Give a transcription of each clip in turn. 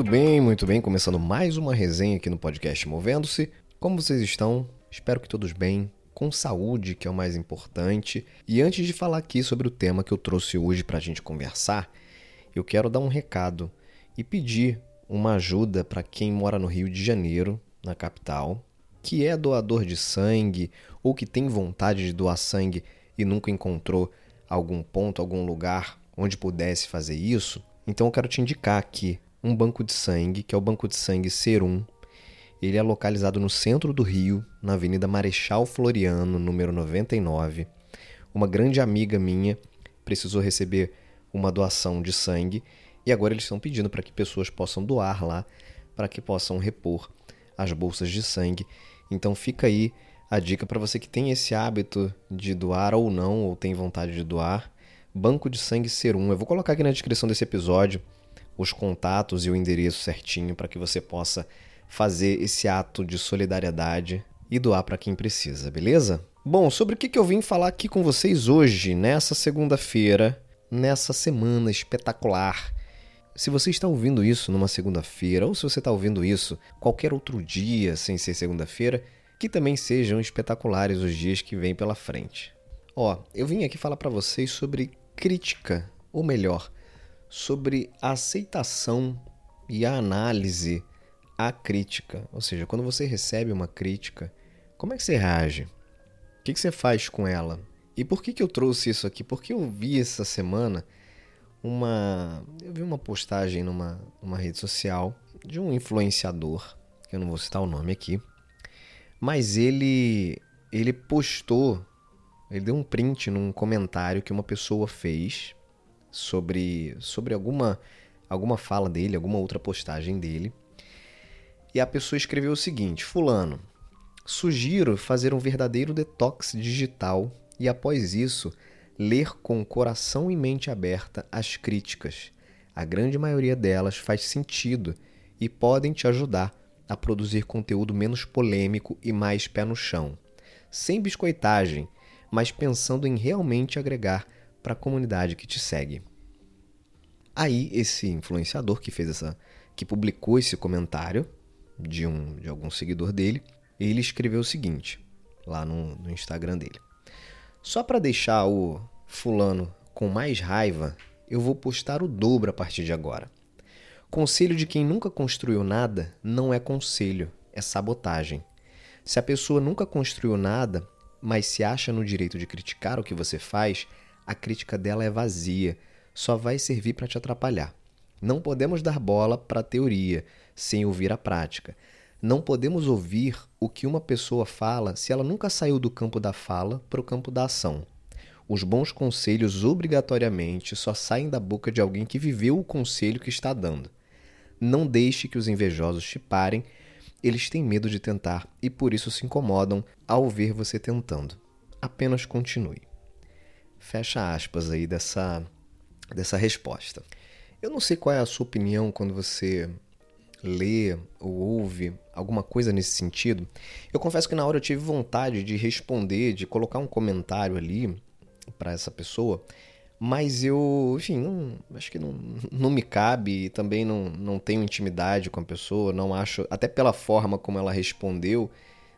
Muito bem, muito bem. Começando mais uma resenha aqui no podcast Movendo-se. Como vocês estão? Espero que todos bem, com saúde, que é o mais importante. E antes de falar aqui sobre o tema que eu trouxe hoje para a gente conversar, eu quero dar um recado e pedir uma ajuda para quem mora no Rio de Janeiro, na capital, que é doador de sangue ou que tem vontade de doar sangue e nunca encontrou algum ponto, algum lugar onde pudesse fazer isso. Então eu quero te indicar aqui um banco de sangue, que é o Banco de Sangue Serum. Ele é localizado no centro do Rio, na Avenida Marechal Floriano, número 99. Uma grande amiga minha precisou receber uma doação de sangue e agora eles estão pedindo para que pessoas possam doar lá, para que possam repor as bolsas de sangue. Então fica aí a dica para você que tem esse hábito de doar ou não, ou tem vontade de doar. Banco de Sangue Serum. Eu vou colocar aqui na descrição desse episódio os contatos e o endereço certinho para que você possa fazer esse ato de solidariedade e doar para quem precisa, beleza? Bom, sobre o que eu vim falar aqui com vocês hoje, nessa segunda-feira, nessa semana espetacular. Se você está ouvindo isso numa segunda-feira, ou se você está ouvindo isso qualquer outro dia sem ser segunda-feira, que também sejam espetaculares os dias que vêm pela frente. Ó, eu vim aqui falar para vocês sobre crítica, ou melhor, sobre a aceitação e a análise à crítica. Ou seja, quando você recebe uma crítica, como é que você reage? O que, você faz com ela? E por que, que eu trouxe isso aqui? Porque eu vi essa semana uma. Eu vi uma postagem numa, numa rede social de um influenciador, que eu não vou citar o nome aqui, mas ele ele postou, ele deu um print num comentário que uma pessoa fez sobre, sobre alguma, alguma fala dele, alguma outra postagem dele. E a pessoa escreveu o seguinte: Fulano, sugiro fazer um verdadeiro detox digital e, após isso, ler com coração e mente aberta as críticas. A grande maioria delas faz sentido e podem te ajudar a produzir conteúdo menos polêmico e mais pé no chão. Sem biscoitagem, mas pensando em realmente agregar para a comunidade que te segue. Aí esse influenciador que fez essa, que publicou esse comentário de um de algum seguidor dele, ele escreveu o seguinte lá no, no Instagram dele: só para deixar o fulano com mais raiva, eu vou postar o dobro a partir de agora. Conselho de quem nunca construiu nada não é conselho, é sabotagem. Se a pessoa nunca construiu nada, mas se acha no direito de criticar o que você faz, a crítica dela é vazia, só vai servir para te atrapalhar. Não podemos dar bola para a teoria sem ouvir a prática. Não podemos ouvir o que uma pessoa fala se ela nunca saiu do campo da fala para o campo da ação. Os bons conselhos obrigatoriamente só saem da boca de alguém que viveu o conselho que está dando. Não deixe que os invejosos te parem, eles têm medo de tentar e por isso se incomodam ao ver você tentando. Apenas continue. Fecha aspas aí dessa, dessa resposta. Eu não sei qual é a sua opinião quando você lê ou ouve alguma coisa nesse sentido. Eu confesso que na hora eu tive vontade de responder, de colocar um comentário ali para essa pessoa, mas eu, enfim, não, acho que não, não me cabe e também não, não tenho intimidade com a pessoa, não acho, até pela forma como ela respondeu,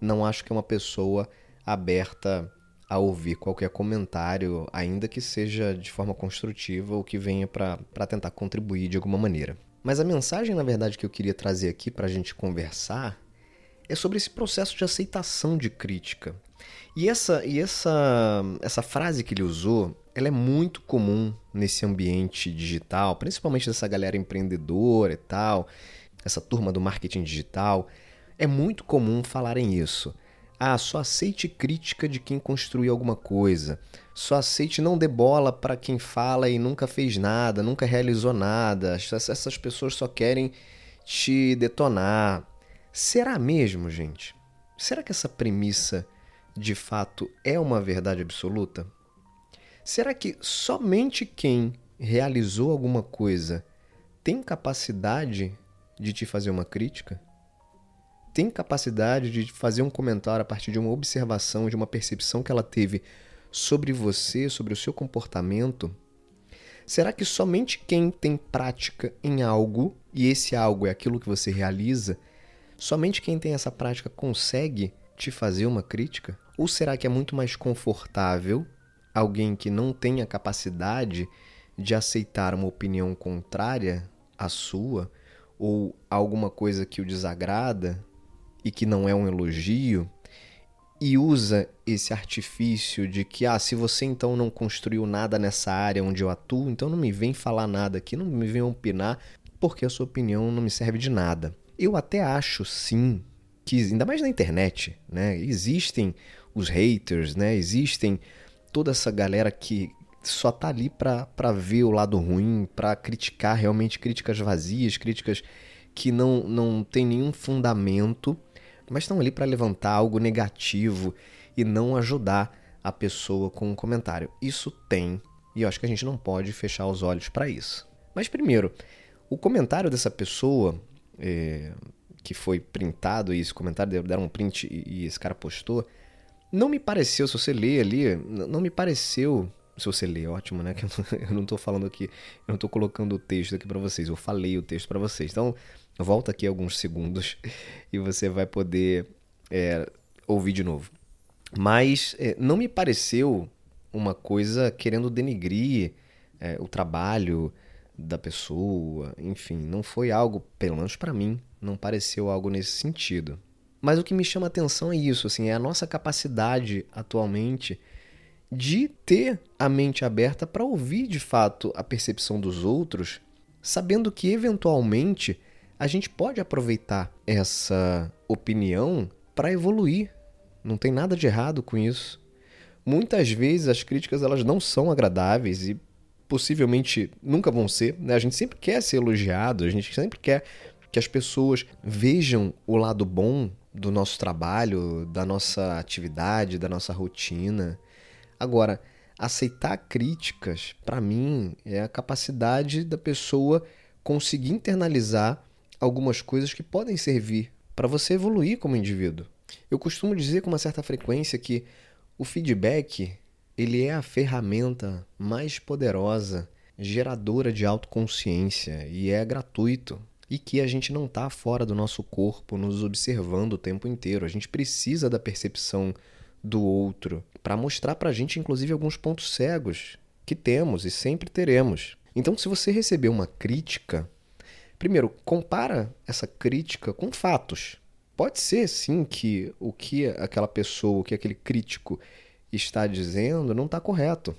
não acho que é uma pessoa aberta a ouvir qualquer comentário, ainda que seja de forma construtiva ou que venha para tentar contribuir de alguma maneira. Mas a mensagem, na verdade, que eu queria trazer aqui para a gente conversar é sobre esse processo de aceitação de crítica. E essa, e essa, essa frase que ele usou, ela é muito comum nesse ambiente digital, principalmente dessa galera empreendedora e tal, essa turma do marketing digital. É muito comum falarem isso. Ah, só aceite crítica de quem construiu alguma coisa. Só aceite não dê bola para quem fala e nunca fez nada, nunca realizou nada. Essas pessoas só querem te detonar. Será mesmo, gente? Será que essa premissa de fato é uma verdade absoluta? Será que somente quem realizou alguma coisa tem capacidade de te fazer uma crítica? Tem capacidade de fazer um comentário a partir de uma observação, de uma percepção que ela teve sobre você, sobre o seu comportamento. Será que somente quem tem prática em algo, e esse algo é aquilo que você realiza, somente quem tem essa prática consegue te fazer uma crítica? Ou será que é muito mais confortável alguém que não tem a capacidade de aceitar uma opinião contrária à sua, ou alguma coisa que o desagrada e que não é um elogio, e usa esse artifício de que, ah, se você então não construiu nada nessa área onde eu atuo, então não me vem falar nada aqui, não me vem opinar, porque a sua opinião não me serve de nada. Eu até acho, sim, que, ainda mais na internet, né, existem os haters, né, existem toda essa galera que só tá ali para ver o lado ruim, para criticar realmente críticas vazias, críticas que não, não tem nenhum fundamento mas estão ali para levantar algo negativo e não ajudar a pessoa com um comentário. Isso tem, e eu acho que a gente não pode fechar os olhos para isso. Mas primeiro, o comentário dessa pessoa é, que foi printado, e esse comentário deram um print e, e esse cara postou, não me pareceu, se você ler ali, não me pareceu se você lê, ótimo, né? Que eu não estou falando aqui, eu não estou colocando o texto aqui para vocês, eu falei o texto para vocês. Então, Volta aqui alguns segundos e você vai poder é, ouvir de novo. Mas é, não me pareceu uma coisa querendo denegrir é, o trabalho da pessoa, enfim, não foi algo, pelo menos para mim, não pareceu algo nesse sentido. Mas o que me chama atenção é isso, assim, é a nossa capacidade atualmente de ter a mente aberta para ouvir de fato a percepção dos outros, sabendo que eventualmente a gente pode aproveitar essa opinião para evoluir. Não tem nada de errado com isso. Muitas vezes as críticas elas não são agradáveis e possivelmente nunca vão ser. Né? A gente sempre quer ser elogiado, a gente sempre quer que as pessoas vejam o lado bom do nosso trabalho, da nossa atividade, da nossa rotina. Agora, aceitar críticas, para mim, é a capacidade da pessoa conseguir internalizar algumas coisas que podem servir para você evoluir como indivíduo. Eu costumo dizer com uma certa frequência que o feedback ele é a ferramenta mais poderosa geradora de autoconsciência e é gratuito e que a gente não está fora do nosso corpo nos observando o tempo inteiro. A gente precisa da percepção do outro para mostrar para a gente, inclusive, alguns pontos cegos que temos e sempre teremos. Então, se você receber uma crítica, Primeiro, compara essa crítica com fatos. Pode ser, sim, que o que aquela pessoa, o que aquele crítico está dizendo não está correto.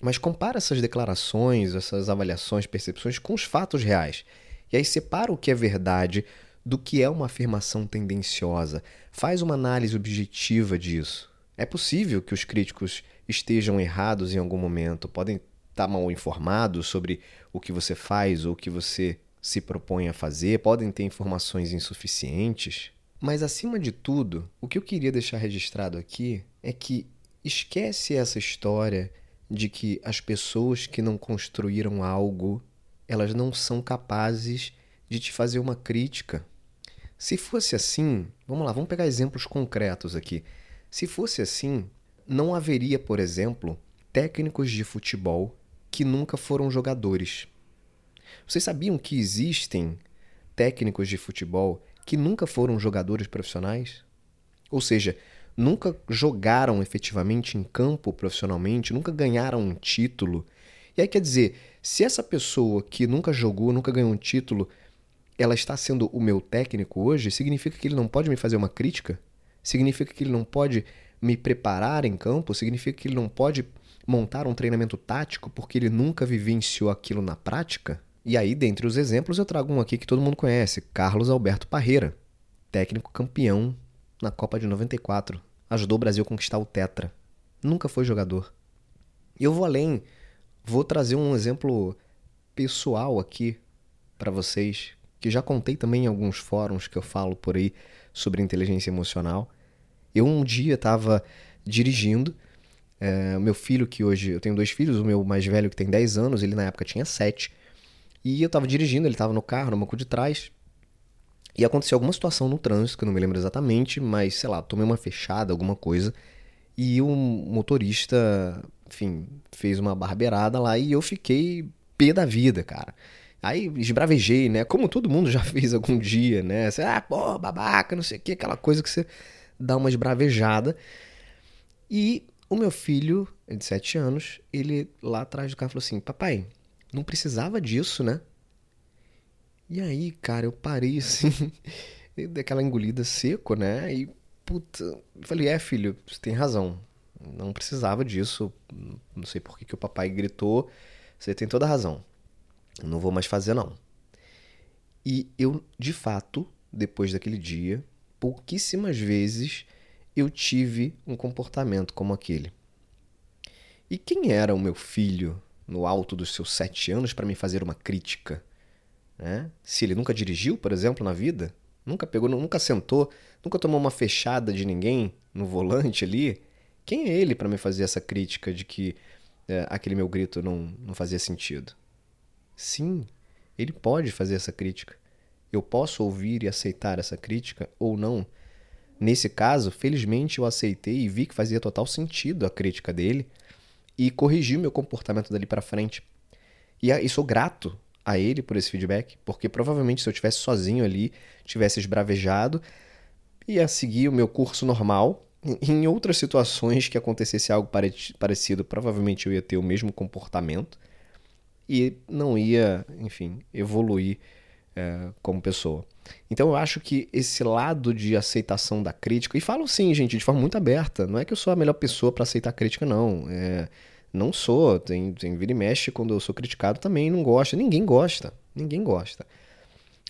Mas compara essas declarações, essas avaliações, percepções com os fatos reais. E aí separa o que é verdade do que é uma afirmação tendenciosa. Faz uma análise objetiva disso. É possível que os críticos estejam errados em algum momento, podem estar mal informados sobre o que você faz ou o que você se propõem a fazer, podem ter informações insuficientes, mas acima de tudo, o que eu queria deixar registrado aqui é que esquece essa história de que as pessoas que não construíram algo, elas não são capazes de te fazer uma crítica. Se fosse assim, vamos lá, vamos pegar exemplos concretos aqui. Se fosse assim, não haveria, por exemplo, técnicos de futebol que nunca foram jogadores. Vocês sabiam que existem técnicos de futebol que nunca foram jogadores profissionais? Ou seja, nunca jogaram efetivamente em campo profissionalmente, nunca ganharam um título. E aí quer dizer, se essa pessoa que nunca jogou, nunca ganhou um título, ela está sendo o meu técnico hoje, significa que ele não pode me fazer uma crítica? Significa que ele não pode me preparar em campo? Significa que ele não pode montar um treinamento tático porque ele nunca vivenciou aquilo na prática? E aí, dentre os exemplos, eu trago um aqui que todo mundo conhece: Carlos Alberto Parreira, técnico campeão na Copa de 94. Ajudou o Brasil a conquistar o Tetra. Nunca foi jogador. E eu vou além, vou trazer um exemplo pessoal aqui para vocês, que já contei também em alguns fóruns que eu falo por aí sobre inteligência emocional. Eu um dia estava dirigindo, é, meu filho, que hoje eu tenho dois filhos, o meu mais velho que tem 10 anos, ele na época tinha 7. E eu tava dirigindo, ele tava no carro, no banco de trás. E aconteceu alguma situação no trânsito, que eu não me lembro exatamente, mas sei lá, tomei uma fechada, alguma coisa. E o motorista, enfim, fez uma barbeirada lá e eu fiquei pé da vida, cara. Aí esbravejei, né? Como todo mundo já fez algum dia, né? Você, ah, pô, babaca, não sei o que, aquela coisa que você dá uma esbravejada. E o meu filho, de 7 anos, ele lá atrás do carro falou assim: Papai, não precisava disso, né? E aí, cara, eu parei assim, daquela engolida seco, né? E, puta, falei: É, filho, você tem razão. Não precisava disso. Não sei por que, que o papai gritou. Você tem toda a razão. Não vou mais fazer, não. E eu, de fato, depois daquele dia, pouquíssimas vezes eu tive um comportamento como aquele. E quem era o meu filho no alto dos seus sete anos para me fazer uma crítica? Né? Se ele nunca dirigiu, por exemplo, na vida, nunca pegou, nunca sentou, nunca tomou uma fechada de ninguém no volante ali, quem é ele para me fazer essa crítica de que é, aquele meu grito não, não fazia sentido? Sim, ele pode fazer essa crítica. Eu posso ouvir e aceitar essa crítica ou não. Nesse caso, felizmente eu aceitei e vi que fazia total sentido a crítica dele e corrigi o meu comportamento dali para frente. E, e sou grato a ele por esse feedback, porque provavelmente se eu tivesse sozinho ali, tivesse esbravejado, ia seguir o meu curso normal. Em outras situações que acontecesse algo parecido, provavelmente eu ia ter o mesmo comportamento e não ia, enfim, evoluir é, como pessoa. Então eu acho que esse lado de aceitação da crítica, e falo sim, gente, de forma muito aberta, não é que eu sou a melhor pessoa para aceitar crítica, não. É, não sou, tem, tem vira e mexe quando eu sou criticado também, não gosta, ninguém gosta, ninguém gosta.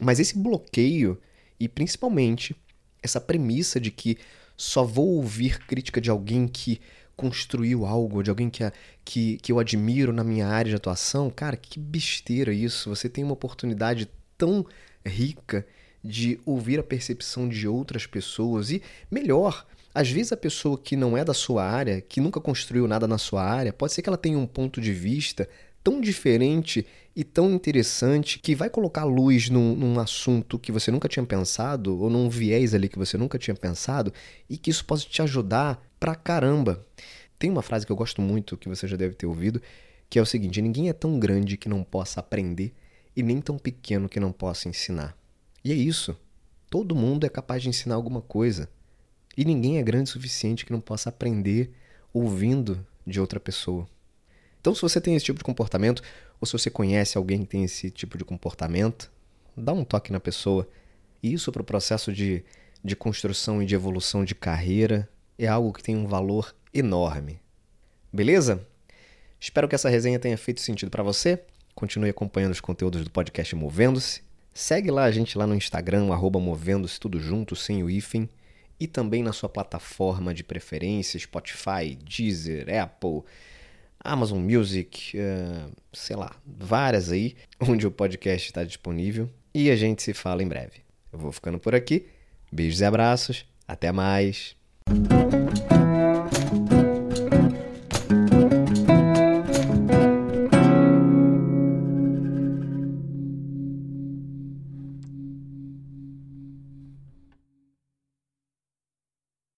Mas esse bloqueio, e principalmente essa premissa de que só vou ouvir crítica de alguém que construiu algo, de alguém que, que, que eu admiro na minha área de atuação, cara, que besteira isso. Você tem uma oportunidade tão rica de ouvir a percepção de outras pessoas e, melhor, às vezes a pessoa que não é da sua área, que nunca construiu nada na sua área, pode ser que ela tenha um ponto de vista tão diferente e tão interessante que vai colocar luz num, num, assunto que você nunca tinha pensado ou num viés ali que você nunca tinha pensado e que isso pode te ajudar pra caramba. Tem uma frase que eu gosto muito, que você já deve ter ouvido, que é o seguinte: ninguém é tão grande que não possa aprender e nem tão pequeno que não possa ensinar. E é isso. Todo mundo é capaz de ensinar alguma coisa. E ninguém é grande o suficiente que não possa aprender ouvindo de outra pessoa. Então, se você tem esse tipo de comportamento, ou se você conhece alguém que tem esse tipo de comportamento, dá um toque na pessoa. Isso para o processo de, de construção e de evolução de carreira é algo que tem um valor enorme. Beleza? Espero que essa resenha tenha feito sentido para você. Continue acompanhando os conteúdos do podcast Movendo-se. Segue lá a gente lá no Instagram, arroba Movendo-se, tudo junto, sem o hífen. E também na sua plataforma de preferência, Spotify, Deezer, Apple, Amazon Music, uh, sei lá, várias aí, onde o podcast está disponível. E a gente se fala em breve. Eu vou ficando por aqui. Beijos e abraços. Até mais.